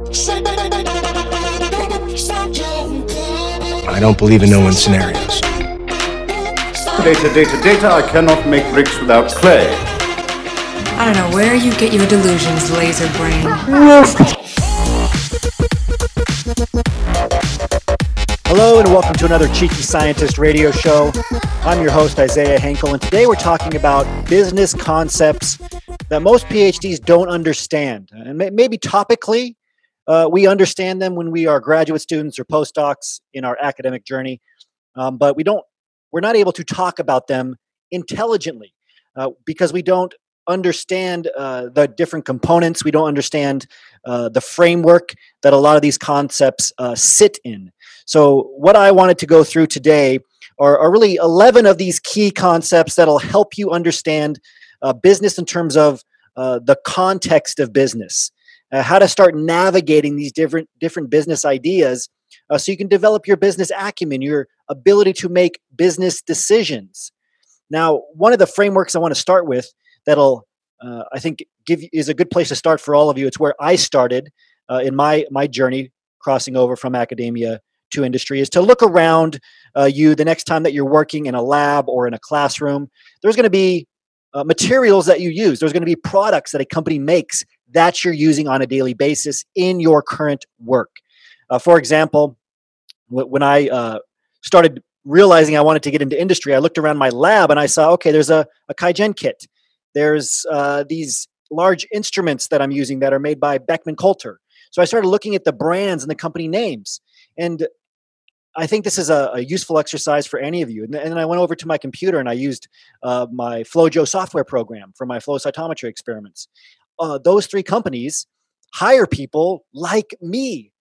I don't believe in no one scenarios. Data, data, data. I cannot make bricks without clay. I don't know where you get your delusions, laser brain. Hello and welcome to another Cheeky Scientist radio show. I'm your host, Isaiah Hankel, and today we're talking about business concepts that most PhDs don't understand. And maybe topically, uh, we understand them when we are graduate students or postdocs in our academic journey, um, but we don't. We're not able to talk about them intelligently uh, because we don't understand uh, the different components. We don't understand uh, the framework that a lot of these concepts uh, sit in. So, what I wanted to go through today are, are really 11 of these key concepts that'll help you understand uh, business in terms of uh, the context of business, uh, how to start navigating these different different business ideas, uh, so you can develop your business acumen, your ability to make business decisions. Now, one of the frameworks I want to start with that'll uh, I think give is a good place to start for all of you. It's where I started uh, in my my journey crossing over from academia to industry is to look around uh, you the next time that you're working in a lab or in a classroom. There's going to be uh, materials that you use. There's going to be products that a company makes that you're using on a daily basis in your current work. Uh, for example, w- when I uh, started realizing I wanted to get into industry, I looked around my lab and I saw, okay, there's a, a Qiagen kit. There's uh, these large instruments that I'm using that are made by Beckman Coulter. So I started looking at the brands and the company names. And I think this is a, a, useful exercise for any of you. And, and, then I went over to my computer and I used uh, my FlowJo software program for my flow cytometry experiments. Uh, those three companies hire people like me.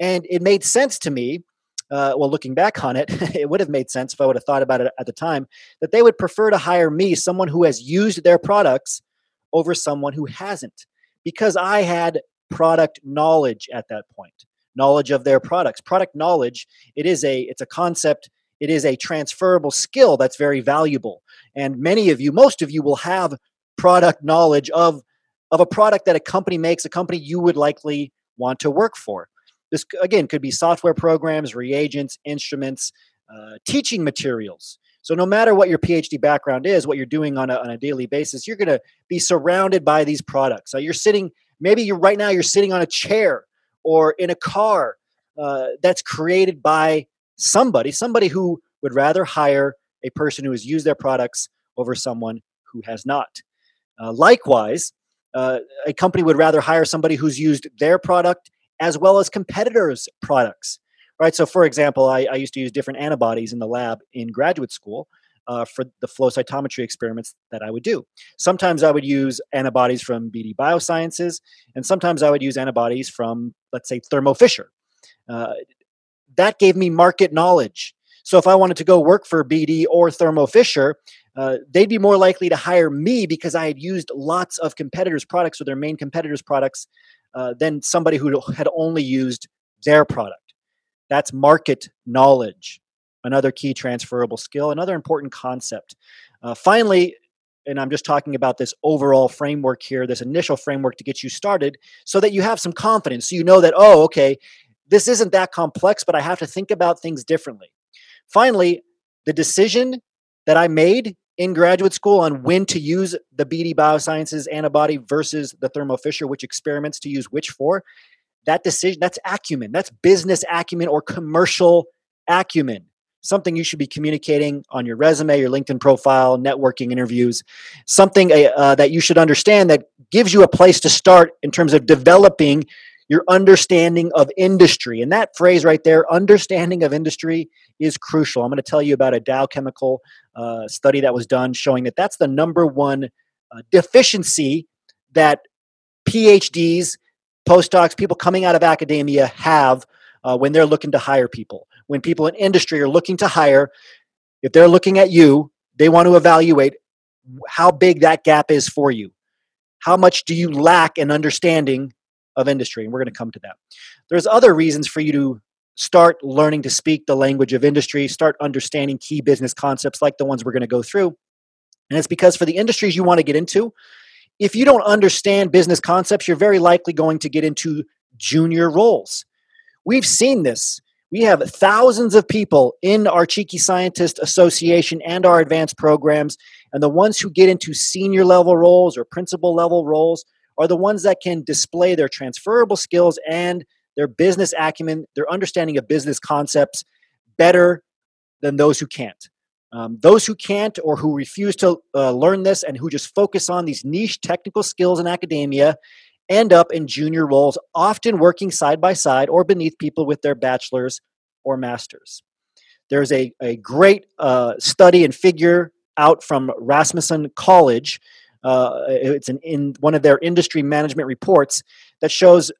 And it made sense to me. Uh, well, looking back on it, it would have made sense if I would have thought about it at the time that they would prefer to hire me, someone who has used their products, over someone who hasn't, because I had product knowledge at that point knowledge of their products. Product knowledge, it is a it's a concept, it is a transferable skill that's very valuable. And many of you, most of you will have product knowledge of of a product that a company makes, a company you would likely want to work for. This again could be software programs, reagents, instruments, uh, teaching materials. So no matter what your PhD background is, what you're doing on a, on a daily basis, you're going to be surrounded by these products. So you're sitting, maybe you're right now you're sitting on a chair or in a car uh, that's created by somebody, somebody who would rather hire a person who has used their products over someone who has not. Uh, likewise, uh, a company would rather hire somebody who's used their product as well as competitors' products. Right. So, for example, I, I used to use different antibodies in the lab in graduate school uh, for the flow cytometry experiments that I would do. Sometimes I would use antibodies from BD Biosciences, and sometimes I would use antibodies from, let's say, Thermo Fisher. Uh, that gave me market knowledge. So if I wanted to go work for BD or Thermo Fisher, uh, they'd be more likely to hire me because I had used lots of competitors' products or their main competitors' products uh, than somebody who had only used their product. That's market knowledge another key transferable skill, another important concept. Uh, finally, and I'm just talking about this overall framework here, this initial framework to get you started so that you have some confidence. So you know that, oh, okay, this isn't that complex, but I have to think about things differently. Finally, the decision that I made in graduate school on when to use the BD Biosciences antibody versus the Thermo Fisher, which experiments to use which for, that decision, that's acumen. That's business acumen or commercial acumen something you should be communicating on your resume, your LinkedIn profile, networking interviews, something uh, uh, that you should understand that gives you a place to start in terms of developing your understanding of industry. And that phrase right there, understanding of industry, is crucial. I'm going to tell you about a Dow Chemical uh, study that was done showing that that's the number one uh, deficiency that PhDs, postdocs, people coming out of academia have uh, when they're looking to hire people when people in industry are looking to hire, if they're looking at you, they want to evaluate how big that gap is for you. How much do you lack in understanding of industry? And we're going to come to that. There's other reasons for you to start learning to speak the language of industry, start understanding key business concepts like the ones we're going to go through. And it's because for the industries you want to get into, if you don't understand business concepts, you're very likely going to get into junior roles. We've seen this. We have thousands of people in our Cheeky Scientist Association and our advanced programs, and the ones who get into senior level roles or principal level roles are the ones that can display their transferable skills and their business acumen, their understanding of business concepts better than those who can't. Um, those who can't or who refuse to uh, learn this and who just focus on these niche technical skills in academia end up in junior roles, often working side by side or beneath people with their bachelor's or master's. There's a, a great uh, study and figure out from Rasmussen College. Uh, it's an, in one of their industry management reports that shows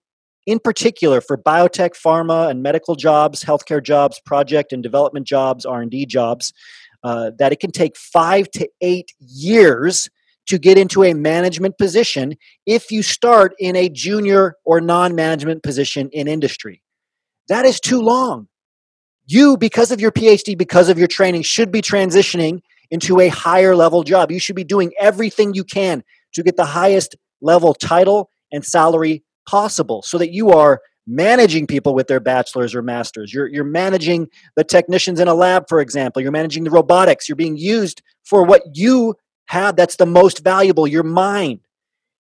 in particular for biotech pharma and medical jobs healthcare jobs project and development jobs r&d jobs uh, that it can take five to eight years to get into a management position if you start in a junior or non-management position in industry that is too long you because of your phd because of your training should be transitioning into a higher level job you should be doing everything you can to get the highest level title and salary possible so that you are managing people with their bachelor's or master's. You're, you're managing the technicians in a lab, for example. You're managing the robotics. You're being used for what you have that's the most valuable your mind.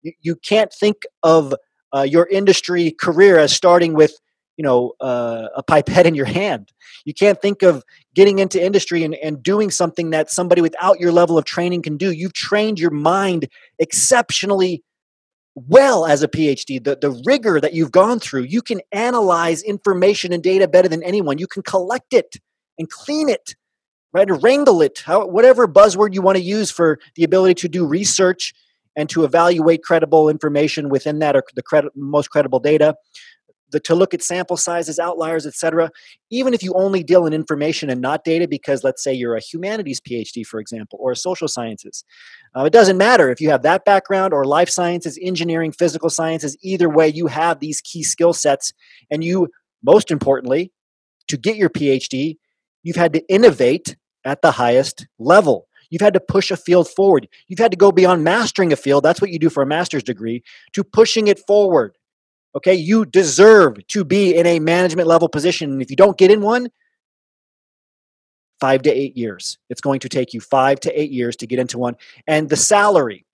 You, you can't think of uh, your industry career as starting with you know uh, a pipette in your hand you can't think of getting into industry and, and doing something that somebody without your level of training can do you've trained your mind exceptionally well as a PhD, the, the rigor that you've gone through, you can analyze information and data better than anyone. You can collect it and clean it, right? Wrangle it, how, whatever buzzword you want to use for the ability to do research and to evaluate credible information within that or the most credible data the, to look at sample sizes, outliers, etc. Even if you only deal in information and not data, because let's say you're a humanities PhD, for example, or a social sciences, uh, it doesn't matter if you have that background or life sciences, engineering, physical sciences. Either way, you have these key skill sets, and you, most importantly, to get your PhD, you've had to innovate at the highest level. You've had to push a field forward. You've had to go beyond mastering a field. That's what you do for a master's degree to pushing it forward Okay, you deserve to be in a management level position. And if you don't get in one, five to eight years. It's going to take you five to eight years to get into one. And the salary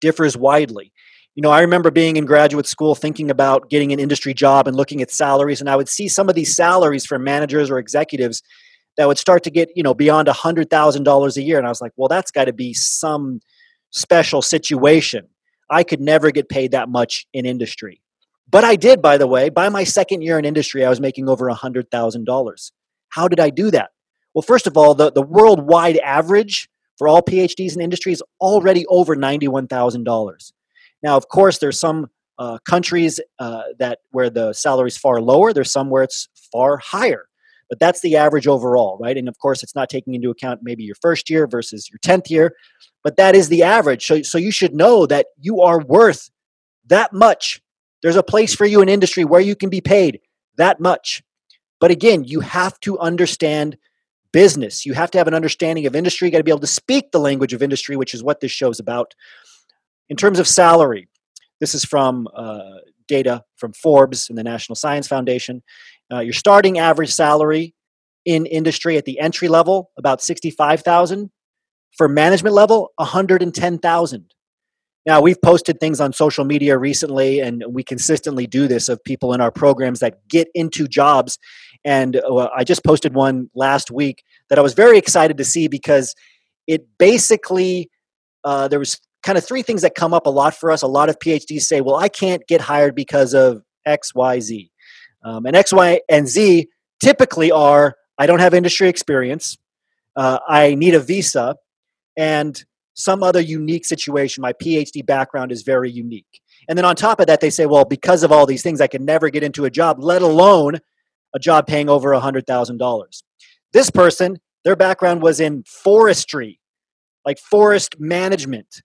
differs widely. You know, I remember being in graduate school thinking about getting an industry job and looking at salaries, and I would see some of these salaries for managers or executives that would start to get, you know, beyond a $100,000 a year. And I was like, well, that's got to be some special situation. I could never get paid that much in industry. But I did, by the way. By my second year in industry, I was making over a $100,000. How did I do that? Well, first of all, the, the worldwide average for all PhDs in industry is already over $91,000. Now, of course, there's some uh, countries uh, that where the salary is far lower. There's some where it's far higher. But that's the average overall, right? And of course, it's not taking into account maybe your first year versus your 10th year, but that is the average. So, so you should know that you are worth that much there's a place for you in industry where you can be paid that much. But again, you have to understand business. You have to have an understanding of industry. You got to be able to speak the language of industry, which is what this show's about. In terms of salary, this is from uh, data from Forbes and the National Science Foundation. Uh, your starting average salary in industry at the entry level about 65,000 for management level 110,000 now, we've posted things on social media recently, and we consistently do this of people in our programs that get into jobs. And uh, I just posted one last week that I was very excited to see because it basically, uh, there was kind of three things that come up a lot for us. A lot of PhDs say, well, I can't get hired because of X, Y, Z. Um, and X, Y, and Z typically are I don't have industry experience, uh, I need a visa, and some other unique situation. My PhD background is very unique. And then on top of that, they say, well, because of all these things, I can never get into a job, let alone a job paying over $100,000. This person, their background was in forestry, like forest management.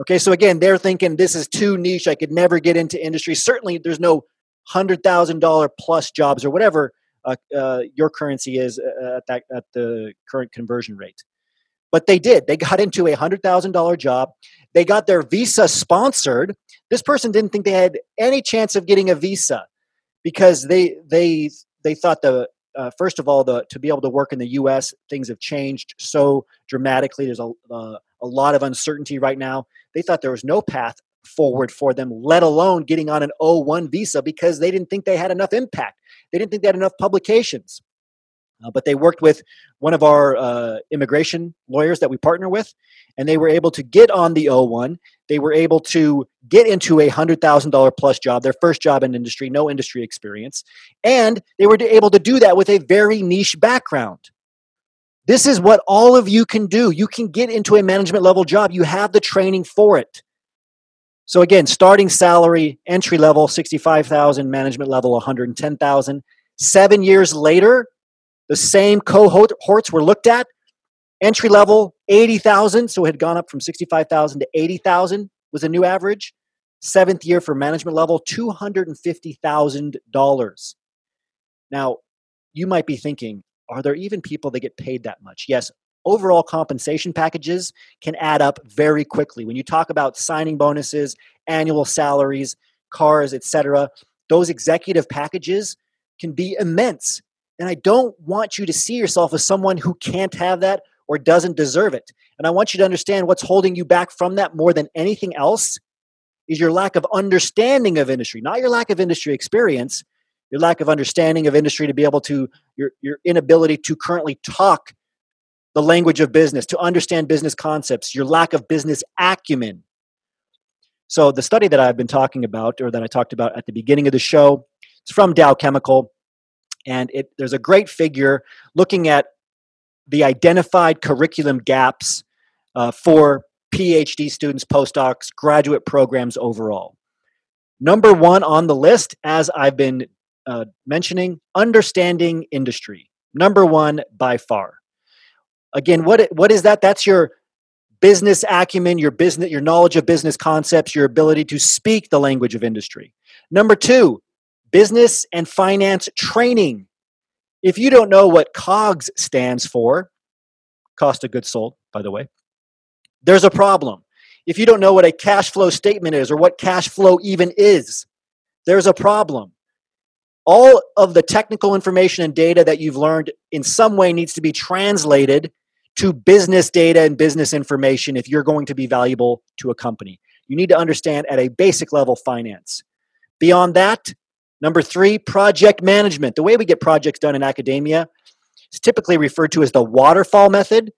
Okay, so again, they're thinking this is too niche. I could never get into industry. Certainly, there's no $100,000 plus jobs or whatever uh, uh, your currency is uh, at, that, at the current conversion rate. But they did. They got into a $100,000 job. They got their visa sponsored. This person didn't think they had any chance of getting a visa. because they they they thought the uh, first of all the to be able to work in the U.S. things have changed so dramatically. There's a uh, a lot of uncertainty right now. They thought there was no path forward for them, let alone getting on an O1 visa because they didn't think they had enough impact. They didn't think they had enough publications. Uh, but they worked with one of our uh, immigration lawyers that we partner with, and they were able to get on the O1. They were able to get into a $100,000 plus job, their first job in industry, no industry experience. And they were able to do that with a very niche background. This is what all of you can do. You can get into a management level job, you have the training for it. So again, starting salary, entry level, 65,000, management level, 110,000. Seven years later, the same cohorts were looked at. Entry level, 80,000. So it had gone up from 65,000 to 80,000 was a new average. Seventh year for management level, $250,000. Now, you might be thinking, are there even people that get paid that much? Yes, overall compensation packages can add up very quickly. When you talk about signing bonuses, annual salaries, cars, etc., those executive packages can be immense. And I don't want you to see yourself as someone who can't have that or doesn't deserve it. And I want you to understand what's holding you back from that more than anything else is your lack of understanding of industry, not your lack of industry experience, your lack of understanding of industry to be able to, your, your inability to currently talk the language of business, to understand business concepts, your lack of business acumen. So, the study that I've been talking about, or that I talked about at the beginning of the show, it's from Dow Chemical. And it, there's a great figure looking at the identified curriculum gaps uh, for PhD students, postdocs, graduate programs overall. Number one on the list, as I've been uh, mentioning, understanding industry. Number one by far. Again, what what is that? That's your business acumen, your business, your knowledge of business concepts, your ability to speak the language of industry. Number two, business and finance training. If you don't know what COGS stands for, cost of goods sold, by the way, there's a problem. If you don't know what a cash flow statement is or what cash flow even is, there's a problem. All of the technical information and data that you've learned in some way needs to be translated to business data and business information if you're going to be valuable to a company. You need to understand at a basic level finance. Beyond that, number three, project management. The way we get projects done in academia is typically referred to as the waterfall method.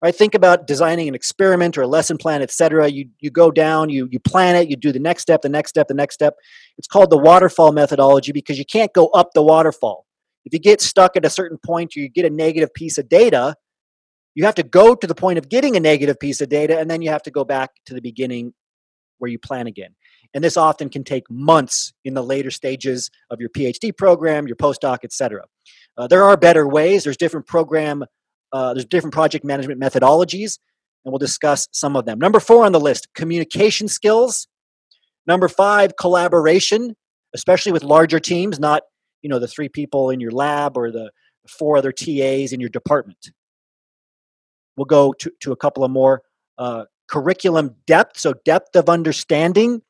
Right? Think about designing an experiment or a lesson plan, etc. You you go down, you you plan it, you do the next step, the next step, the next step. It's called the waterfall methodology because you can't go up the waterfall. If you get stuck at a certain point, or you get a negative piece of data, you have to go to the point of getting a negative piece of data and then you have to go back to the beginning where you plan again. And this often can take months in the later stages of your phd program your postdoc etc uh, there are better ways. There's different program uh, there's different project management methodologies and we'll discuss some of them. Number four on the list communication skills. Number five collaboration especially with larger teams not you know the three people in your lab or the four other tas in your department We'll go to, to a couple of more uh, curriculum depth, so depth of understanding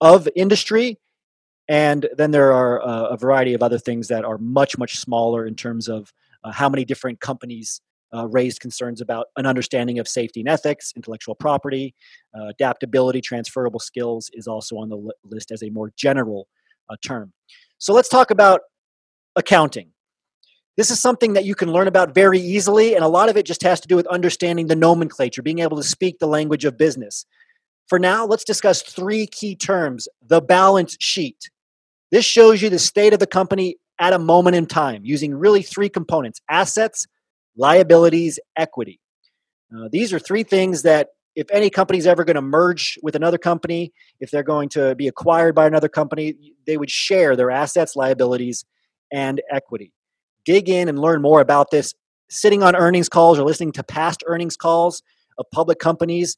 of industry. And then there are uh, a variety of other things that are much, much smaller in terms of uh, how many different companies uh, raised concerns about an understanding of safety and ethics, intellectual property, uh, adaptability, transferable skills is also on the li- list as a more general uh, term. So let's talk about accounting. This is something that you can learn about very easily, and a lot of it just has to do with understanding the nomenclature, being able to speak the language of business. For now, let's discuss three key terms the balance sheet. This shows you the state of the company at a moment in time using really three components assets, liabilities, equity. Uh, these are three things that if any company is ever going to merge with another company, if they're going to be acquired by another company, they would share their assets, liabilities, and equity dig in and learn more about this sitting on earnings calls or listening to past earnings calls of public companies.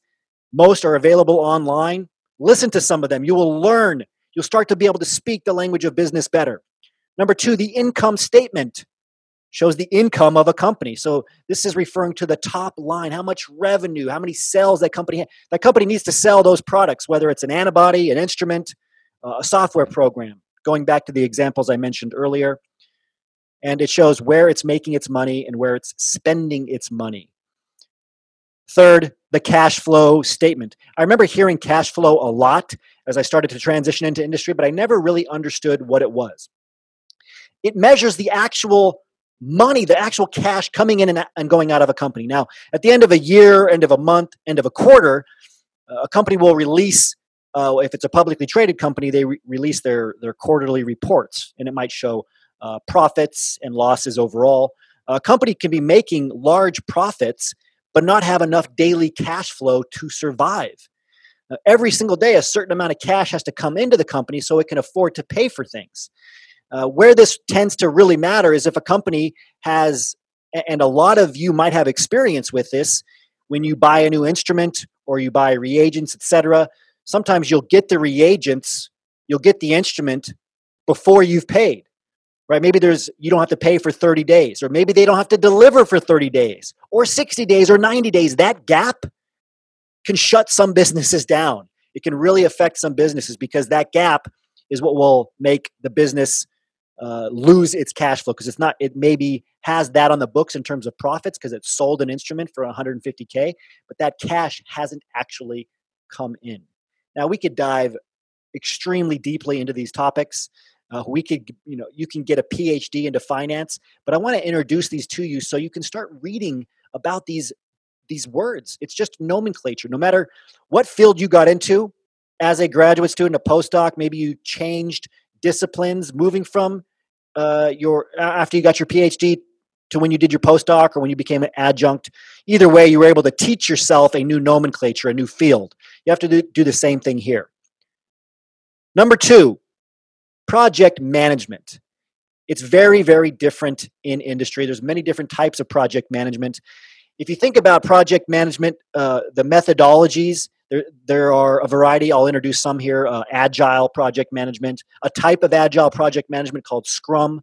Most are available online. Listen to some of them. You will learn. You'll start to be able to speak the language of business better. Number two, the income statement shows the income of a company. So this is referring to the top line, how much revenue, how many sales that company has. That company needs to sell those products, whether it's an antibody, an instrument, uh, a software program. going back to the examples I mentioned earlier. And it shows where it's making its money and where it's spending its money. Third, the cash flow statement. I remember hearing cash flow a lot as I started to transition into industry, but I never really understood what it was. It measures the actual money, the actual cash coming in and, going out of a company. Now, at the end of a year, end of a month, end of a quarter, a company will release, uh, if it's a publicly traded company, they re- release their, their quarterly reports, and it might show uh, profits and losses overall. A company can be making large profits but not have enough daily cash flow to survive. Uh, every single day, a certain amount of cash has to come into the company so it can afford to pay for things. Uh, where this tends to really matter is if a company has, and a lot of you might have experience with this, when you buy a new instrument or you buy reagents, etc. Sometimes you'll get the reagents, you'll get the instrument before you've paid right? Maybe there's you don't have to pay for 30 days, or maybe they don't have to deliver for 30 days, or 60 days, or 90 days. That gap can shut some businesses down. It can really affect some businesses because that gap is what will make the business uh, lose its cash flow because it's not. It maybe has that on the books in terms of profits because it sold an instrument for 150k, but that cash hasn't actually come in. Now we could dive extremely deeply into these topics. Uh, we could, you know, you can get a PhD into finance, but I want to introduce these to you so you can start reading about these these words. It's just nomenclature. No matter what field you got into as a graduate student, a postdoc, maybe you changed disciplines, moving from uh, your after you got your PhD to when you did your postdoc or when you became an adjunct. Either way, you were able to teach yourself a new nomenclature, a new field. You have to do, do the same thing here. Number two, project management. It's very very different in industry. There's many different types of project management. If you think about project management uh, the methodologies there, there are a variety. I'll introduce some here uh, agile project management a type of agile project management called scrum.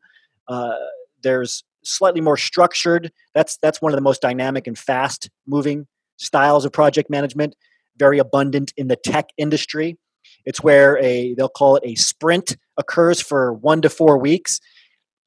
Uh, there's slightly more structured. That's that's one of the most dynamic and fast moving styles of project management. Very abundant in the tech industry. It's where a they'll call it a sprint occurs for one to four weeks.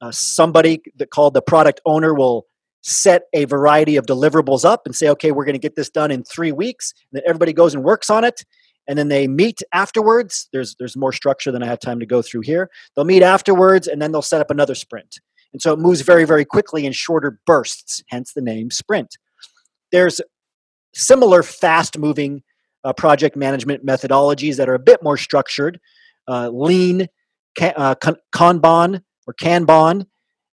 Uh, somebody that called the product owner will set a variety of deliverables up and say, okay, we're going to get this done in three weeks. And then everybody goes and works on it. And then they meet afterwards. There's there's more structure than I have time to go through here. They'll meet afterwards and then they'll set up another sprint. And so it moves very, very quickly in shorter bursts, hence the name sprint. There's similar fast moving uh, project management methodologies that are a bit more structured, uh, lean, uh, Kanban or Kanban,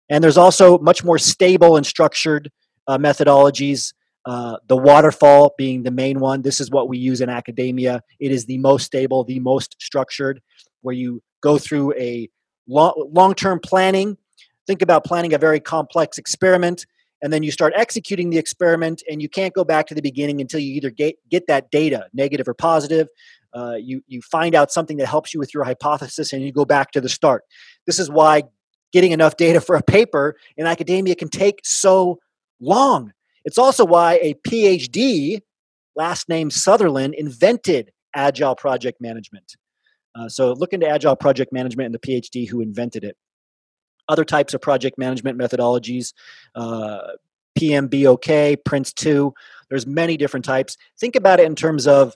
and there's also much more stable and structured uh, methodologies. Uh, the waterfall being the main one. This is what we use in academia. It is the most stable, the most structured, where you go through a long term planning. Think about planning a very complex experiment and then you start executing the experiment and you can't go back to the beginning until you either get, get that data negative or positive uh, you, you find out something that helps you with your hypothesis and you go back to the start this is why getting enough data for a paper in academia can take so long it's also why a phd last name sutherland invented agile project management uh, so look into agile project management and the phd who invented it other types of project management methodologies, uh, PMBOK, Prince 2. There's many different types. Think about it in terms of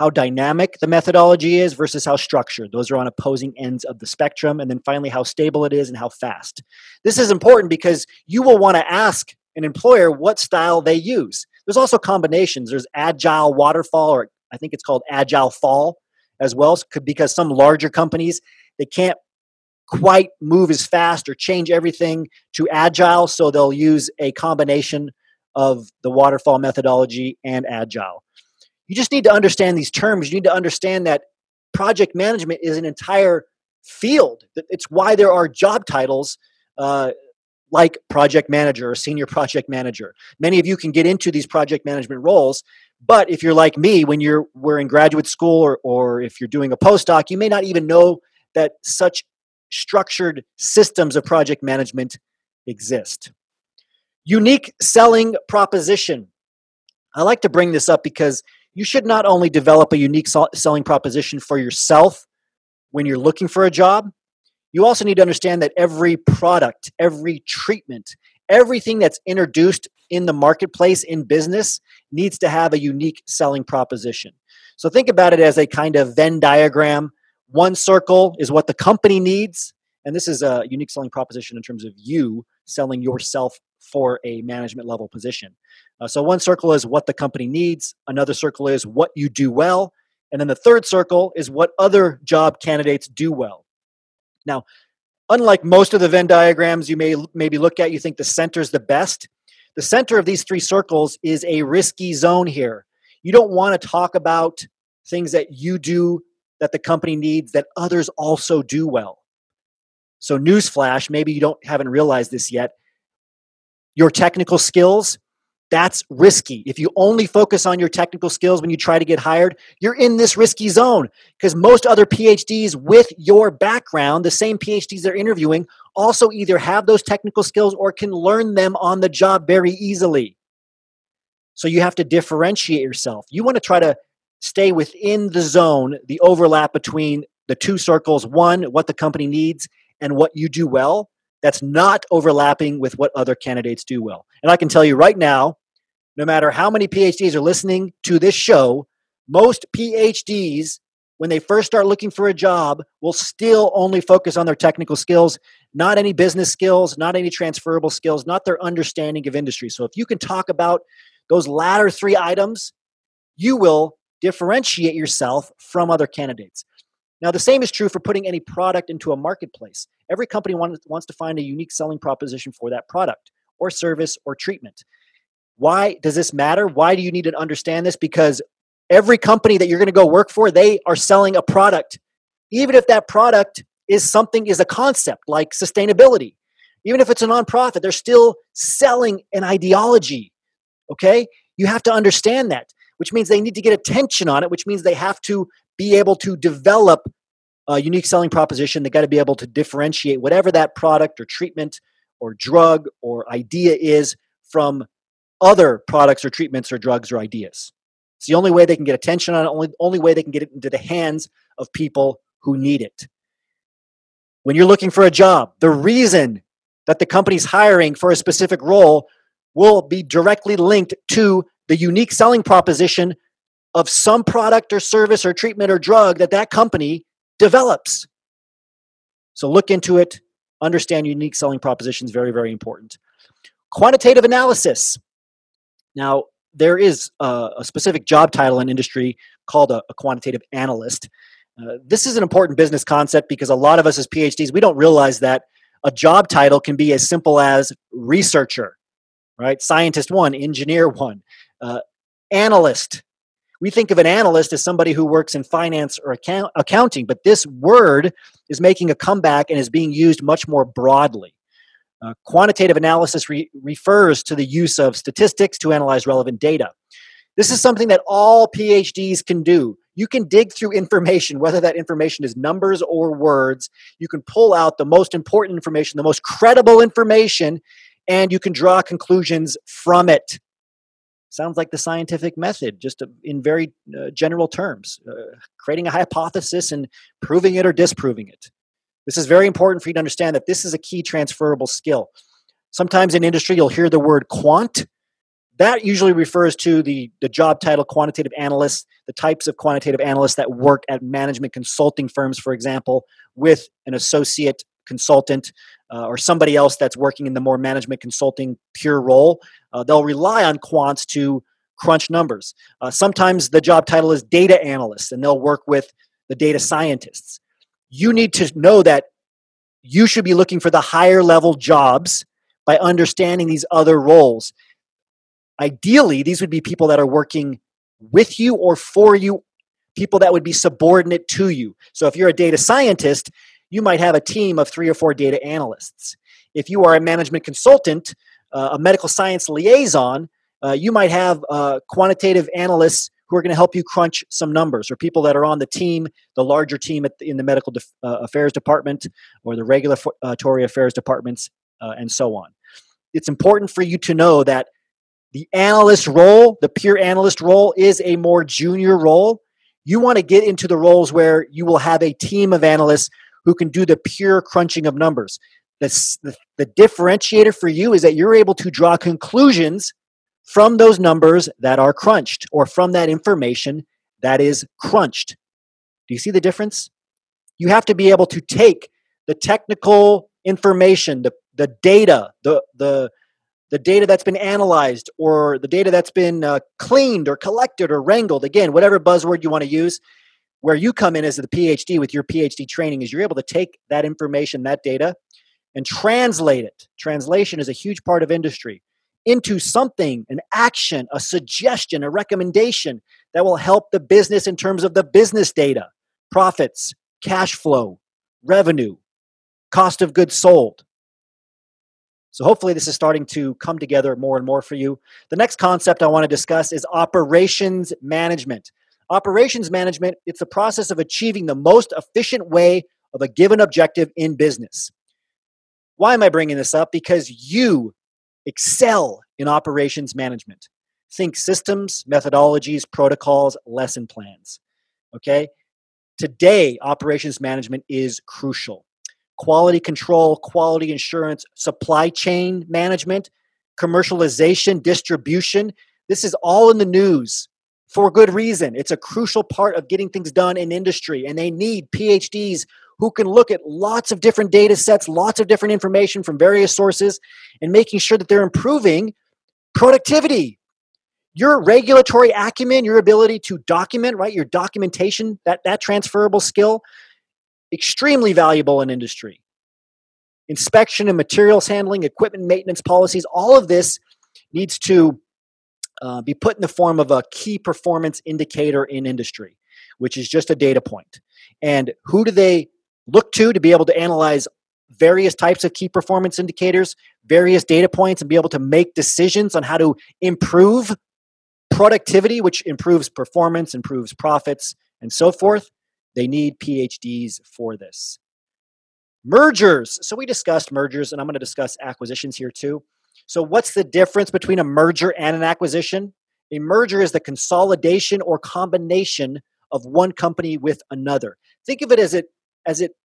how dynamic the methodology is versus how structured. Those are on opposing ends of the spectrum. And then finally, how stable it is and how fast. This is important because you will want to ask an employer what style they use. There's also combinations. There's agile waterfall, or I think it's called agile fall as well, because some larger companies they can't quite move as fast or change everything to agile, so they'll use a combination of the waterfall methodology and agile. You just need to understand these terms. You need to understand that project management is an entire field. It's why there are job titles uh, like project manager or senior project manager. Many of you can get into these project management roles, but if you're like me, when you're we're in graduate school or, or if you're doing a postdoc, you may not even know that such structured systems of project management exist. Unique selling proposition. I like to bring this up because you should not only develop a unique selling proposition for yourself when you're looking for a job, You also need to understand that every product, every treatment, everything that's introduced in the marketplace in business needs to have a unique selling proposition. So think about it as a kind of Venn diagram. One circle is what the company needs, and this is a unique selling proposition in terms of you selling yourself for a management level position. Uh, so one circle is what the company needs, another circle is what you do well, and then the third circle is what other job candidates do well. Now, unlike most of the Venn diagrams you may maybe look at, you think the center is the best. The center of these three circles is a risky zone here. You don't want to talk about things that you do that the company needs that others also do well. So, newsflash, maybe you don't haven't realized this yet. Your technical skills that's risky. If you only focus on your technical skills when you try to get hired, you're in this risky zone because most other PhDs with your background, the same PhDs they're interviewing, also either have those technical skills or can learn them on the job very easily. So you have to differentiate yourself. You want to try to stay within the zone, the overlap between the two circles one, what the company needs, and what you do well. That's not overlapping with what other candidates do well. And I can tell you right now, no matter how many PhDs are listening to this show, most PhDs, when they first start looking for a job, will still only focus on their technical skills, not any business skills, not any transferable skills, not their understanding of industry. So if you can talk about those latter three items, you will differentiate yourself from other candidates. Now, the same is true for putting any product into a marketplace. Every company wants to find a unique selling proposition for that product or service or treatment. Why does this matter? Why do you need to understand this? Because every company that you're going to go work for, they are selling a product. Even if that product is something, is a concept like sustainability. Even if it's a nonprofit, they're still selling an ideology. Okay? You have to understand that, which means they need to get attention on it, which means they have to be able to develop a unique selling proposition. They got to be able to differentiate whatever that product or treatment or drug or idea is from other products or treatments or drugs or ideas. It's the only way they can get attention on it, only, only way they can get it into the hands of people who need it. When you're looking for a job, the reason that the company's hiring for a specific role will be directly linked to the unique selling proposition of some product or service or treatment or drug that that company develops. So look into it, understand unique selling propositions very very important. Quantitative analysis. Now, there is a, a specific job title in industry called a, a quantitative analyst. Uh, this is an important business concept because a lot of us as PhDs, we don't realize that a job title can be as simple as researcher, right? Scientist one, engineer one, uh, analyst. We think of an analyst as somebody who works in finance or account- accounting, but this word is making a comeback and is being used much more broadly. Uh, quantitative analysis re- refers to the use of statistics to analyze relevant data. This is something that all PhDs can do. You can dig through information, whether that information is numbers or words. You can pull out the most important information, the most credible information, and you can draw conclusions from it. Sounds like the scientific method, just in very uh, general terms, uh, creating a hypothesis and proving it or disproving it. This is very important for you to understand that this is a key transferable skill. Sometimes in industry, you'll hear the word quant. That usually refers to the, the job title quantitative analyst, the types of quantitative analysts that work at management consulting firms, for example, with an associate consultant uh, or somebody else that's working in the more management consulting pure role. Uh, they'll rely on quants to crunch numbers. Uh, sometimes the job title is data analyst, and they'll work with the data scientists you need to know that you should be looking for the higher level jobs by understanding these other roles. Ideally, these would be people that are working with you or for you, people that would be subordinate to you. So if you're a data scientist, you might have a team of three or four data analysts. If you are a management consultant, uh, a medical science liaison, uh, you might have uh, quantitative analysts who are going to help you crunch some numbers or people that are on the team, the larger team the, in the medical def, uh, affairs department or the regulatory affairs departments, uh, and so on. It's important for you to know that the analyst role, the pure analyst role, is a more junior role. You want to get into the roles where you will have a team of analysts who can do the pure crunching of numbers. The, the, the differentiator for you is that you're able to draw conclusions from those numbers that are crunched or from that information that is crunched. Do you see the difference? You have to be able to take the technical information, the, the data, the, the, the data that's been analyzed or the data that's been uh, cleaned or collected or wrangled, again, whatever buzzword you want to use, where you come in as the PhD with your PhD training is you're able to take that information, that data, and translate it. Translation is a huge part of industry into something, an action, a suggestion, a recommendation that will help the business in terms of the business data, profits, cash flow, revenue, cost of goods sold. So hopefully this is starting to come together more and more for you. The next concept I want to discuss is operations management. Operations management, it's the process of achieving the most efficient way of a given objective in business. Why am I bringing this up? Because you excel in operations management. Think systems, methodologies, protocols, lesson plans. Okay? Today, operations management is crucial. Quality control, quality insurance, supply chain management, commercialization, distribution. This is all in the news for good reason. It's a crucial part of getting things done in industry, and they need PhDs who can look at lots of different data sets, lots of different information from various sources, and making sure that they're improving productivity. Your regulatory acumen, your ability to document, right? Your documentation, that, that transferable skill, extremely valuable in industry. Inspection and materials handling, equipment maintenance policies, all of this needs to uh, be put in the form of a key performance indicator in industry, which is just a data point. And who do they look to to be able to analyze various types of key performance indicators, various data points, and be able to make decisions on how to improve productivity, which improves performance, improves profits, and so forth. They need PhDs for this. Mergers. So we discussed mergers, and I'm going to discuss acquisitions here too. So, what's the difference between a merger and an acquisition? A merger is the consolidation or combination of one company with another. Think of it as it as it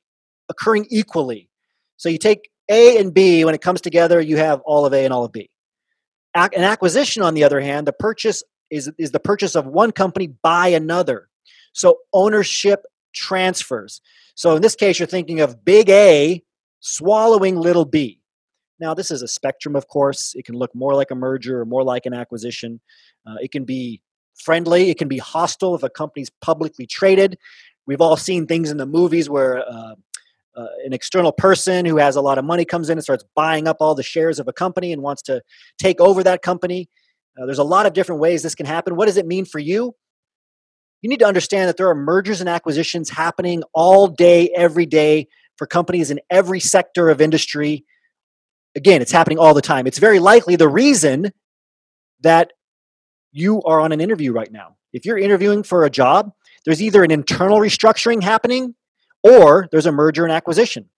occurring equally. So you take A and B, when it comes together, you have all of A and all of B. An acquisition, on the other hand, the purchase is, is the purchase of one company by another. So ownership transfers. So in this case, you're thinking of big A swallowing little b. Now, this is a spectrum, of course. It can look more like a merger or more like an acquisition. Uh, it can be friendly, it can be hostile if a company's publicly traded. We've all seen things in the movies where uh, uh, an external person who has a lot of money comes in and starts buying up all the shares of a company and wants to take over that company. Uh, there's a lot of different ways this can happen. What does it mean for you? You need to understand that there are mergers and acquisitions happening all day, every day for companies in every sector of industry. Again, it's happening all the time. It's very likely the reason that you are on an interview right now. If you're interviewing for a job, there's either an internal restructuring happening or there's a merger and acquisition.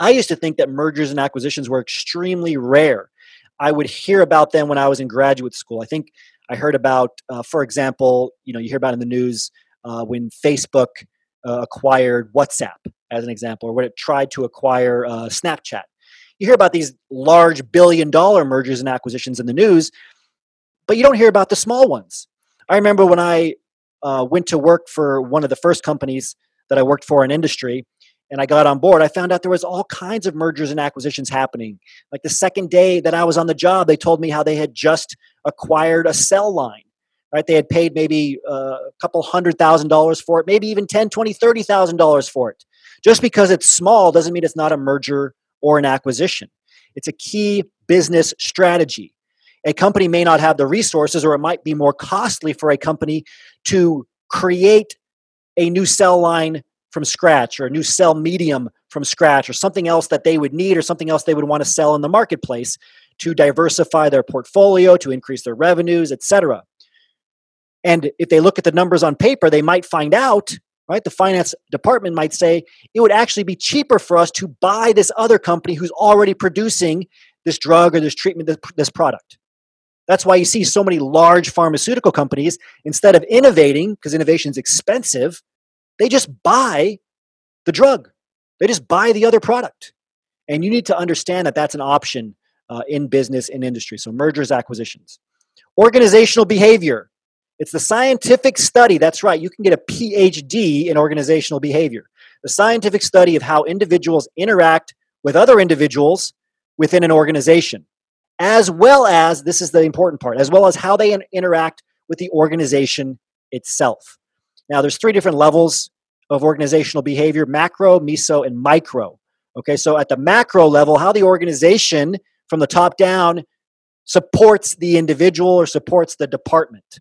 I used to think that mergers and acquisitions were extremely rare. I would hear about them when I was in graduate school. I think I heard about, uh, for example, you know, you hear about in the news uh, when Facebook uh, acquired WhatsApp, as an example, or when it tried to acquire uh, Snapchat. You hear about these large billion dollar mergers and acquisitions in the news, but you don't hear about the small ones. I remember when I uh, went to work for one of the first companies that I worked for in industry and I got on board, I found out there was all kinds of mergers and acquisitions happening. Like the second day that I was on the job, they told me how they had just acquired a cell line. Right? They had paid maybe uh, a couple hundred thousand dollars for it, maybe even ten, twenty, thirty thousand dollars for it. Just because it's small doesn't mean it's not a merger or an acquisition. It's a key business strategy a company may not have the resources or it might be more costly for a company to create a new cell line from scratch or a new cell medium from scratch or something else that they would need or something else they would want to sell in the marketplace to diversify their portfolio to increase their revenues etc and if they look at the numbers on paper they might find out right the finance department might say it would actually be cheaper for us to buy this other company who's already producing this drug or this treatment this product that's why you see so many large pharmaceutical companies, instead of innovating, because innovation is expensive, they just buy the drug They just buy the other product. And you need to understand that that's an option uh, in business in industry. So mergers, acquisitions. Organizational behavior. It's the scientific study. That's right. You can get a PhD in organizational behavior. The scientific study of how individuals interact with other individuals within an organization, as well as this is the important part, as well as how they interact with the organization itself. Now, there's three different levels of organizational behavior macro, meso, and micro. Okay, so at the macro level, how the organization from the top down supports the individual or supports the department.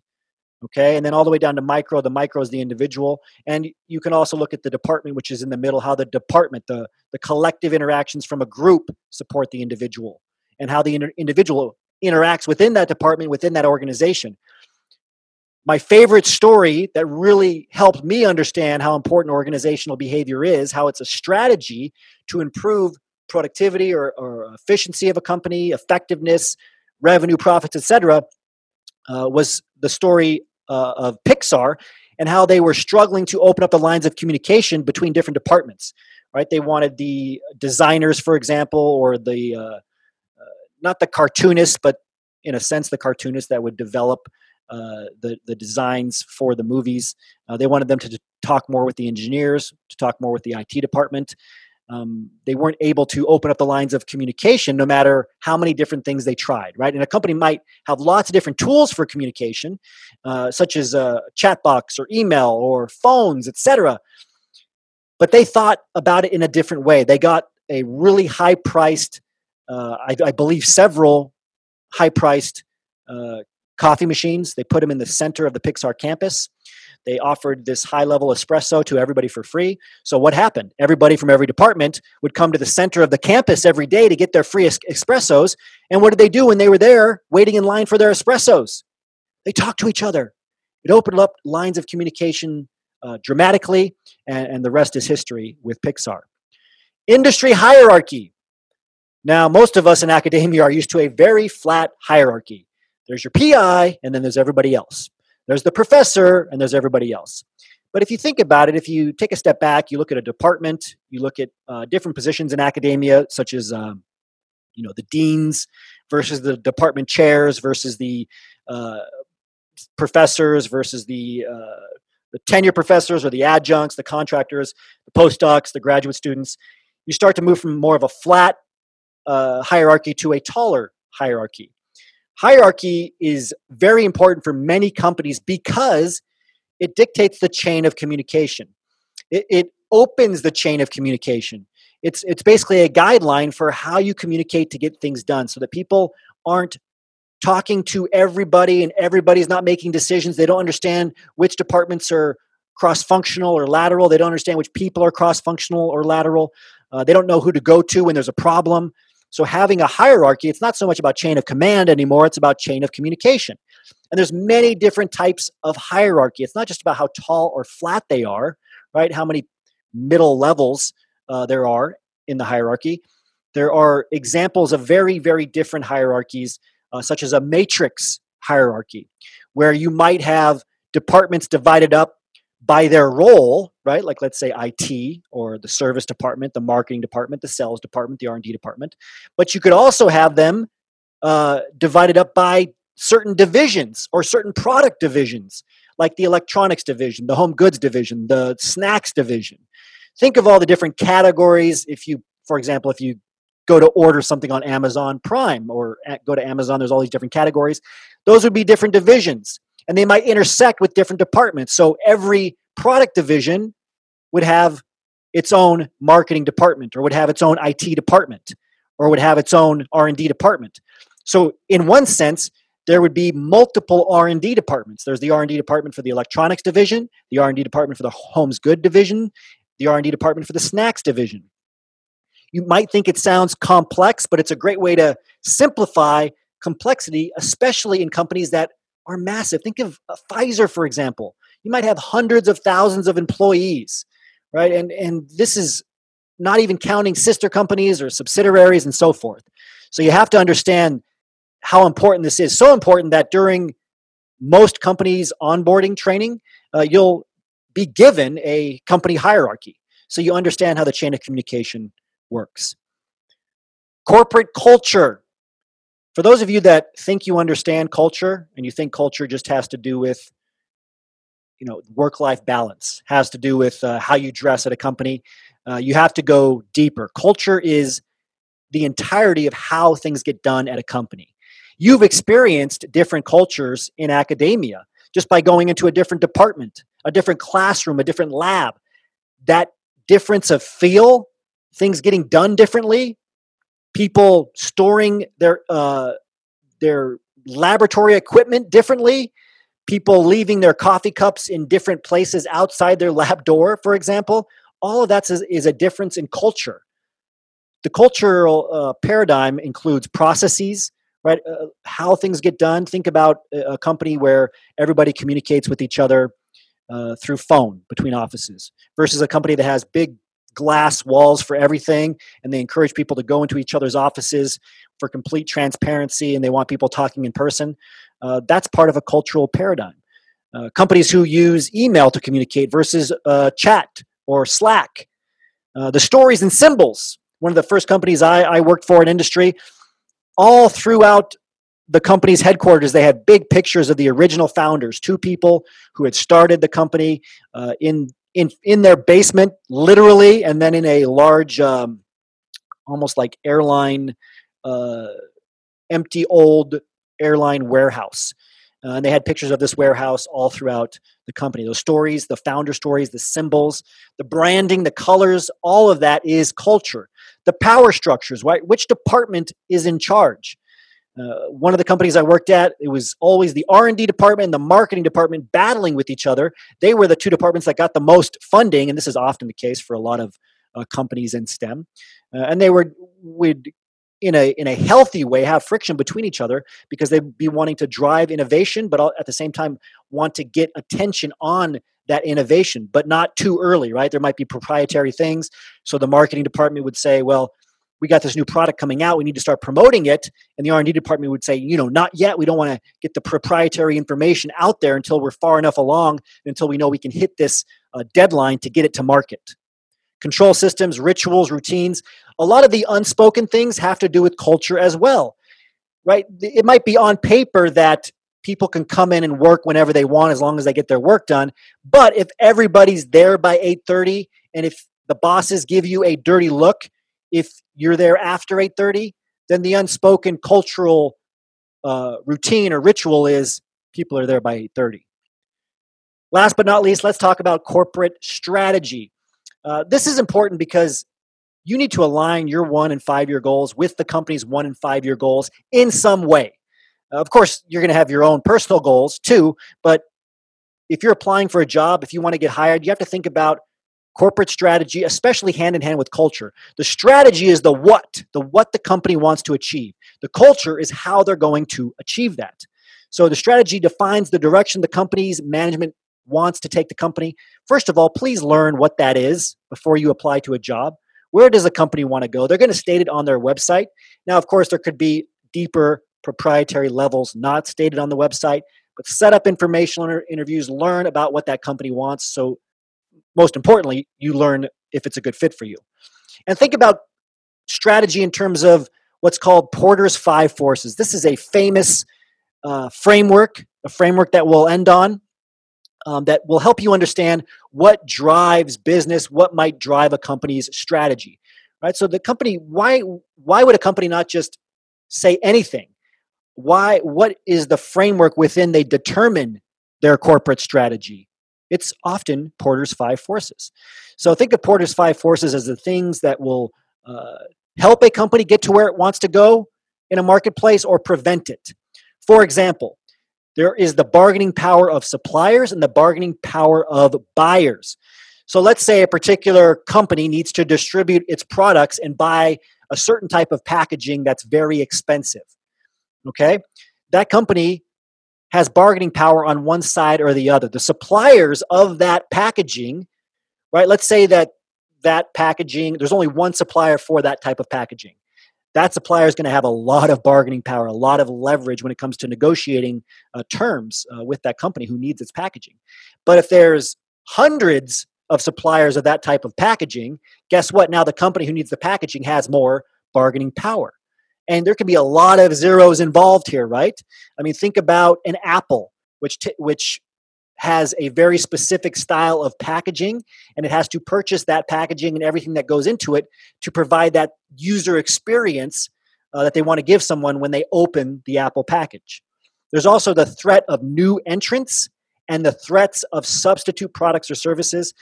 Okay, and then all the way down to micro, the micro is the individual. And you can also look at the department, which is in the middle, how the department, the, the collective interactions from a group support the individual, and how the inter- individual interacts within that department, within that organization my favorite story that really helped me understand how important organizational behavior is, how it's a strategy to improve productivity or, or efficiency of a company, effectiveness, revenue, profits, etc., uh, was the story uh, of Pixar and how they were struggling to open up the lines of communication between different departments. Right? They wanted the designers, for example, or the uh, uh not the cartoonists, but in a sense, the cartoonists that would develop uh, the the designs for the movies. Uh, they wanted them to talk more with the engineers, to talk more with the IT department. Um, they weren't able to open up the lines of communication no matter how many different things they tried right and a company might have lots of different tools for communication uh, such as a chat box or email or phones etc but they thought about it in a different way they got a really high priced uh, I, I, believe several high priced uh, coffee machines. They put them in the center of the Pixar campus. They offered this high level espresso to everybody for free. So, what happened? Everybody from every department would come to the center of the campus every day to get their free es- espressos. And what did they do when they were there waiting in line for their espressos? They talked to each other. It opened up lines of communication uh, dramatically, and, and the rest is history with Pixar. Industry hierarchy. Now, most of us in academia are used to a very flat hierarchy. There's your PI, and then there's everybody else. There's the professor, and there's everybody else. But if you think about it, if you take a step back, you look at a department, you look at uh, different positions in academia, such as um, you know the deans versus the department chairs versus the uh, professors versus the uh, the tenure professors or the adjuncts, the contractors, the postdocs, the graduate students. You start to move from more of a flat uh, hierarchy to a taller hierarchy. Hierarchy is very important for many companies because it dictates the chain of communication. It, it opens the chain of communication. It's, it's basically a guideline for how you communicate to get things done so that people aren't talking to everybody and everybody's not making decisions. They don't understand which departments are cross functional or lateral. They don't understand which people are cross functional or lateral. Uh, they don't know who to go to when there's a problem. So having a hierarchy, it's not so much about chain of command anymore, it's about chain of communication. And there's many different types of hierarchy. It's not just about how tall or flat they are, right? How many middle levels uh, there are in the hierarchy. There are examples of very, very different hierarchies, uh, such as a matrix hierarchy, where you might have departments divided up by their role, right? Like let's say IT or the service department, the marketing department, the sales department, the R&D department. But you could also have them uh, divided up by certain divisions or certain product divisions, like the electronics division, the home goods division, the snacks division. Think of all the different categories. If you, for example, if you go to order something on Amazon Prime or go to Amazon, there's all these different categories. Those would be different divisions and they might intersect with different departments. So every product division would have its own marketing department or would have its own IT department or would have its own R&D department. So in one sense, there would be multiple R&D departments. There's the R&D department for the electronics division, the R&D department for the homes good division, the R&D department for the snacks division. You might think it sounds complex, but it's a great way to simplify complexity, especially in companies that are massive. Think of uh, Pfizer, for example. You might have hundreds of thousands of employees, right? And and this is not even counting sister companies or subsidiaries and so forth. So you have to understand how important this is. So important that during most companies' onboarding training, uh, you'll be given a company hierarchy. so you understand how the chain of communication works. Corporate culture. For those of you that think you understand culture and you think culture just has to do with you know work life balance has to do with uh, how you dress at a company uh, you have to go deeper. Culture is the entirety of how things get done at a company. You've experienced different cultures in academia just by going into a different department a different classroom a different lab. That difference of feel things getting done differently people storing their uh, their laboratory equipment differently people leaving their coffee cups in different places outside their lab door, for example. All of that is, is a difference in culture. The cultural uh, paradigm includes processes, right? Uh, how things get done. Think about a company where everybody communicates with each other uh, through phone between offices versus a company that has big glass walls for everything and they encourage people to go into each other's offices for complete transparency and they want people talking in person uh, that's part of a cultural paradigm. Uh, companies who use email to communicate versus uh, chat or Slack. Uh, the stories and symbols, one of the first companies I, I worked for in industry, all throughout the company's headquarters, they had big pictures of the original founders, two people who had started the company uh, in in in their basement, literally, and then in a large, um, almost like airline, uh, empty old airline warehouse. Uh, and they had pictures of this warehouse all throughout the company. Those stories, the founder stories, the symbols, the branding, the colors, all of that is culture. The power structures, right? Which department is in charge? Uh, one of the companies I worked at, it was always the R&D department and the marketing department battling with each other. They were the two departments that got the most funding, and this is often the case for a lot of uh, companies in STEM. Uh, and they were would in a in a healthy way have friction between each other because they'd be wanting to drive innovation but at the same time want to get attention on that innovation but not too early right there might be proprietary things so the marketing department would say well we got this new product coming out we need to start promoting it and the r&d department would say you know not yet we don't want to get the proprietary information out there until we're far enough along until we know we can hit this uh, deadline to get it to market control systems, rituals, routines. A lot of the unspoken things have to do with culture as well, right? It might be on paper that people can come in and work whenever they want as long as they get their work done. But if everybody's there by 8:30 and if the bosses give you a dirty look if you're there after 8:30, then the unspoken cultural uh, routine or ritual is people are there by 8:30. Last but not least, let's talk about corporate strategy. Uh, this is important because you need to align your one and five year goals with the company's one and five year goals in some way. Uh, of course, you're going to have your own personal goals too, but if you're applying for a job, if you want to get hired, you have to think about corporate strategy, especially hand in hand with culture. The strategy is the what, the what the company wants to achieve. The culture is how they're going to achieve that. So the strategy defines the direction the company's management wants to take the company, first of all, please learn what that is before you apply to a job. Where does the company want to go? They're going to state it on their website. Now, of course, there could be deeper proprietary levels not stated on the website, but set up informational interviews, learn about what that company wants. So, most importantly, you learn if it's a good fit for you. And think about strategy in terms of what's called Porter's Five Forces. This is a famous uh, framework, a framework that we'll end on um, that will help you understand what drives business, what might drive a company's strategy. Right. So the company, why why would a company not just say anything? Why? What is the framework within they determine their corporate strategy? It's often Porter's five forces. So think of Porter's five forces as the things that will uh, help a company get to where it wants to go in a marketplace or prevent it. For example, there is the bargaining power of suppliers and the bargaining power of buyers. So let's say a particular company needs to distribute its products and buy a certain type of packaging that's very expensive. Okay? That company has bargaining power on one side or the other. The suppliers of that packaging, right? Let's say that that packaging, there's only one supplier for that type of packaging that supplier is going to have a lot of bargaining power, a lot of leverage when it comes to negotiating uh, terms uh, with that company who needs its packaging. But if there's hundreds of suppliers of that type of packaging, guess what? Now the company who needs the packaging has more bargaining power. And there can be a lot of zeros involved here, right? I mean, think about an Apple, which t- which has a very specific style of packaging and it has to purchase that packaging and everything that goes into it to provide that user experience uh, that they want to give someone when they open the Apple package. There's also the threat of new entrants and the threats of substitute products or services.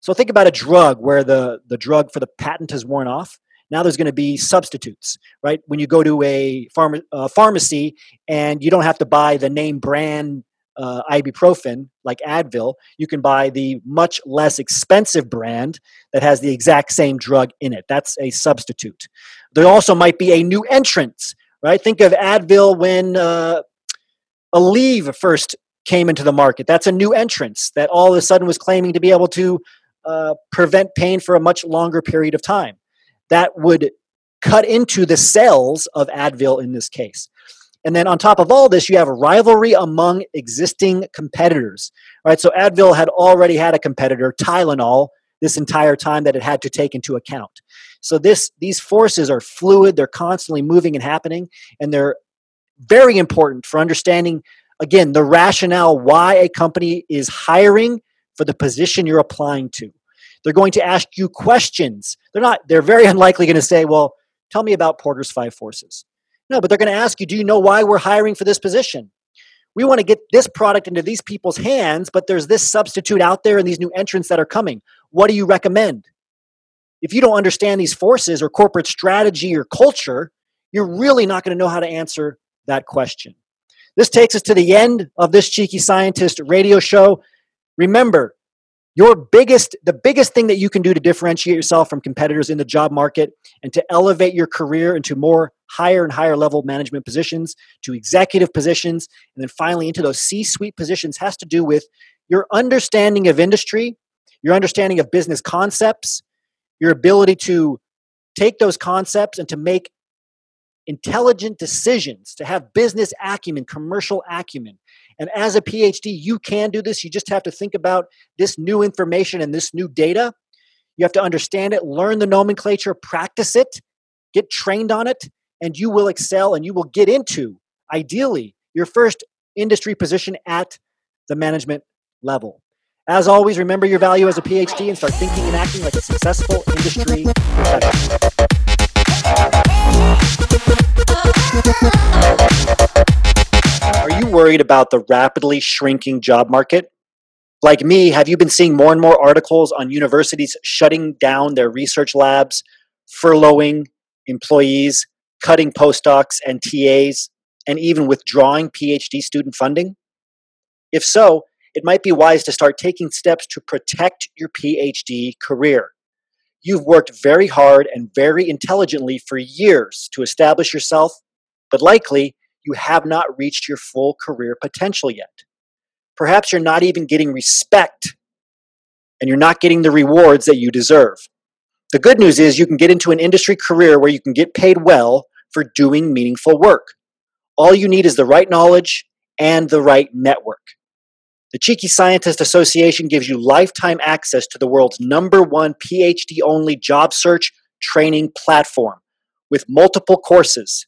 So think about a drug where the, the drug for the patent has worn off. Now there's going to be substitutes, right? When you go to a pharma, uh, pharmacy and you don't have to buy the name brand uh, ibuprofen like Advil, you can buy the much less expensive brand that has the exact same drug in it. That's a substitute. There also might be a new entrant, right? Think of Advil when uh, Aleve first came into the market. That's a new entrance that all of a sudden was claiming to be able to uh, prevent pain for a much longer period of time. That would cut into the cells of Advil in this case. And then on top of all this, you have rivalry among existing competitors. Right? So Advil had already had a competitor, Tylenol, this entire time that it had to take into account. So this these forces are fluid, they're constantly moving and happening, and they're very important for understanding again the rationale why a company is hiring for the position you're applying to. They're going to ask you questions. They're not they're very unlikely going to say, "Well, tell me about Porter's five forces." No, but they're going to ask you, do you know why we're hiring for this position? We want to get this product into these people's hands, but there's this substitute out there and these new entrants that are coming. What do you recommend? If you don't understand these forces or corporate strategy or culture, you're really not going to know how to answer that question. This takes us to the end of this Cheeky Scientist radio show. Remember, your biggest the biggest thing that you can do to differentiate yourself from competitors in the job market and to elevate your career into more higher and higher level management positions to executive positions and then finally into those c-suite positions has to do with your understanding of industry your understanding of business concepts your ability to take those concepts and to make intelligent decisions to have business acumen commercial acumen and as a PhD, you can do this. You just have to think about this new information and this new data. You have to understand it, learn the nomenclature, practice it, get trained on it, and you will excel and you will get into, ideally, your first industry position at the management level. As always, remember your value as a PhD and start thinking and acting like a successful industry professional. Are you worried about the rapidly shrinking job market? Like me, have you been seeing more and more articles on universities shutting down their research labs, furloughing employees, cutting postdocs and TAs, and even withdrawing PhD student funding? If so, it might be wise to start taking steps to protect your PhD career. You've worked very hard and very intelligently for years to establish yourself, but likely you have not reached your full career potential yet. Perhaps you're not even getting respect and you're not getting the rewards that you deserve. The good news is you can get into an industry career where you can get paid well for doing meaningful work. All you need is the right knowledge and the right network. The Cheeky Scientist Association gives you lifetime access to the world's number one PhD only job search training platform with multiple courses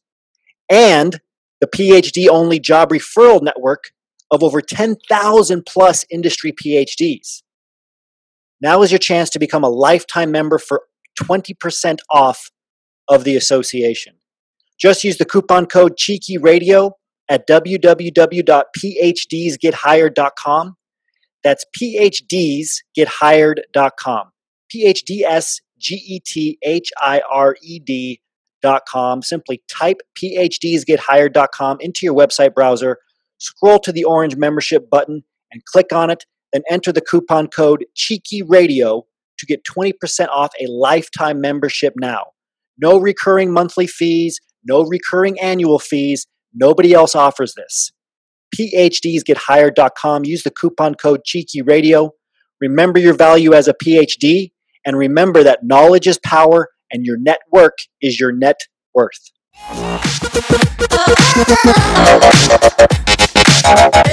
and the PhD only job referral network of over 10,000 plus industry PhDs. Now is your chance to become a lifetime member for 20% off of the association. Just use the coupon code Cheeky Radio at www.phdsgethired.com. That's phdsgethired.com. P H D S G E T H I R E D phdsgethired.com. Simply type phdsgethired.com into your website browser, scroll to the orange membership button and click on it, then enter the coupon code Cheeky Radio to get 20% off a lifetime membership now. No recurring monthly fees, no recurring annual fees. Nobody else offers this. PhDsGetHired.com. Use the coupon code Cheeky Radio. Remember your value as a PhD, and remember that knowledge is power and your network is your net worth.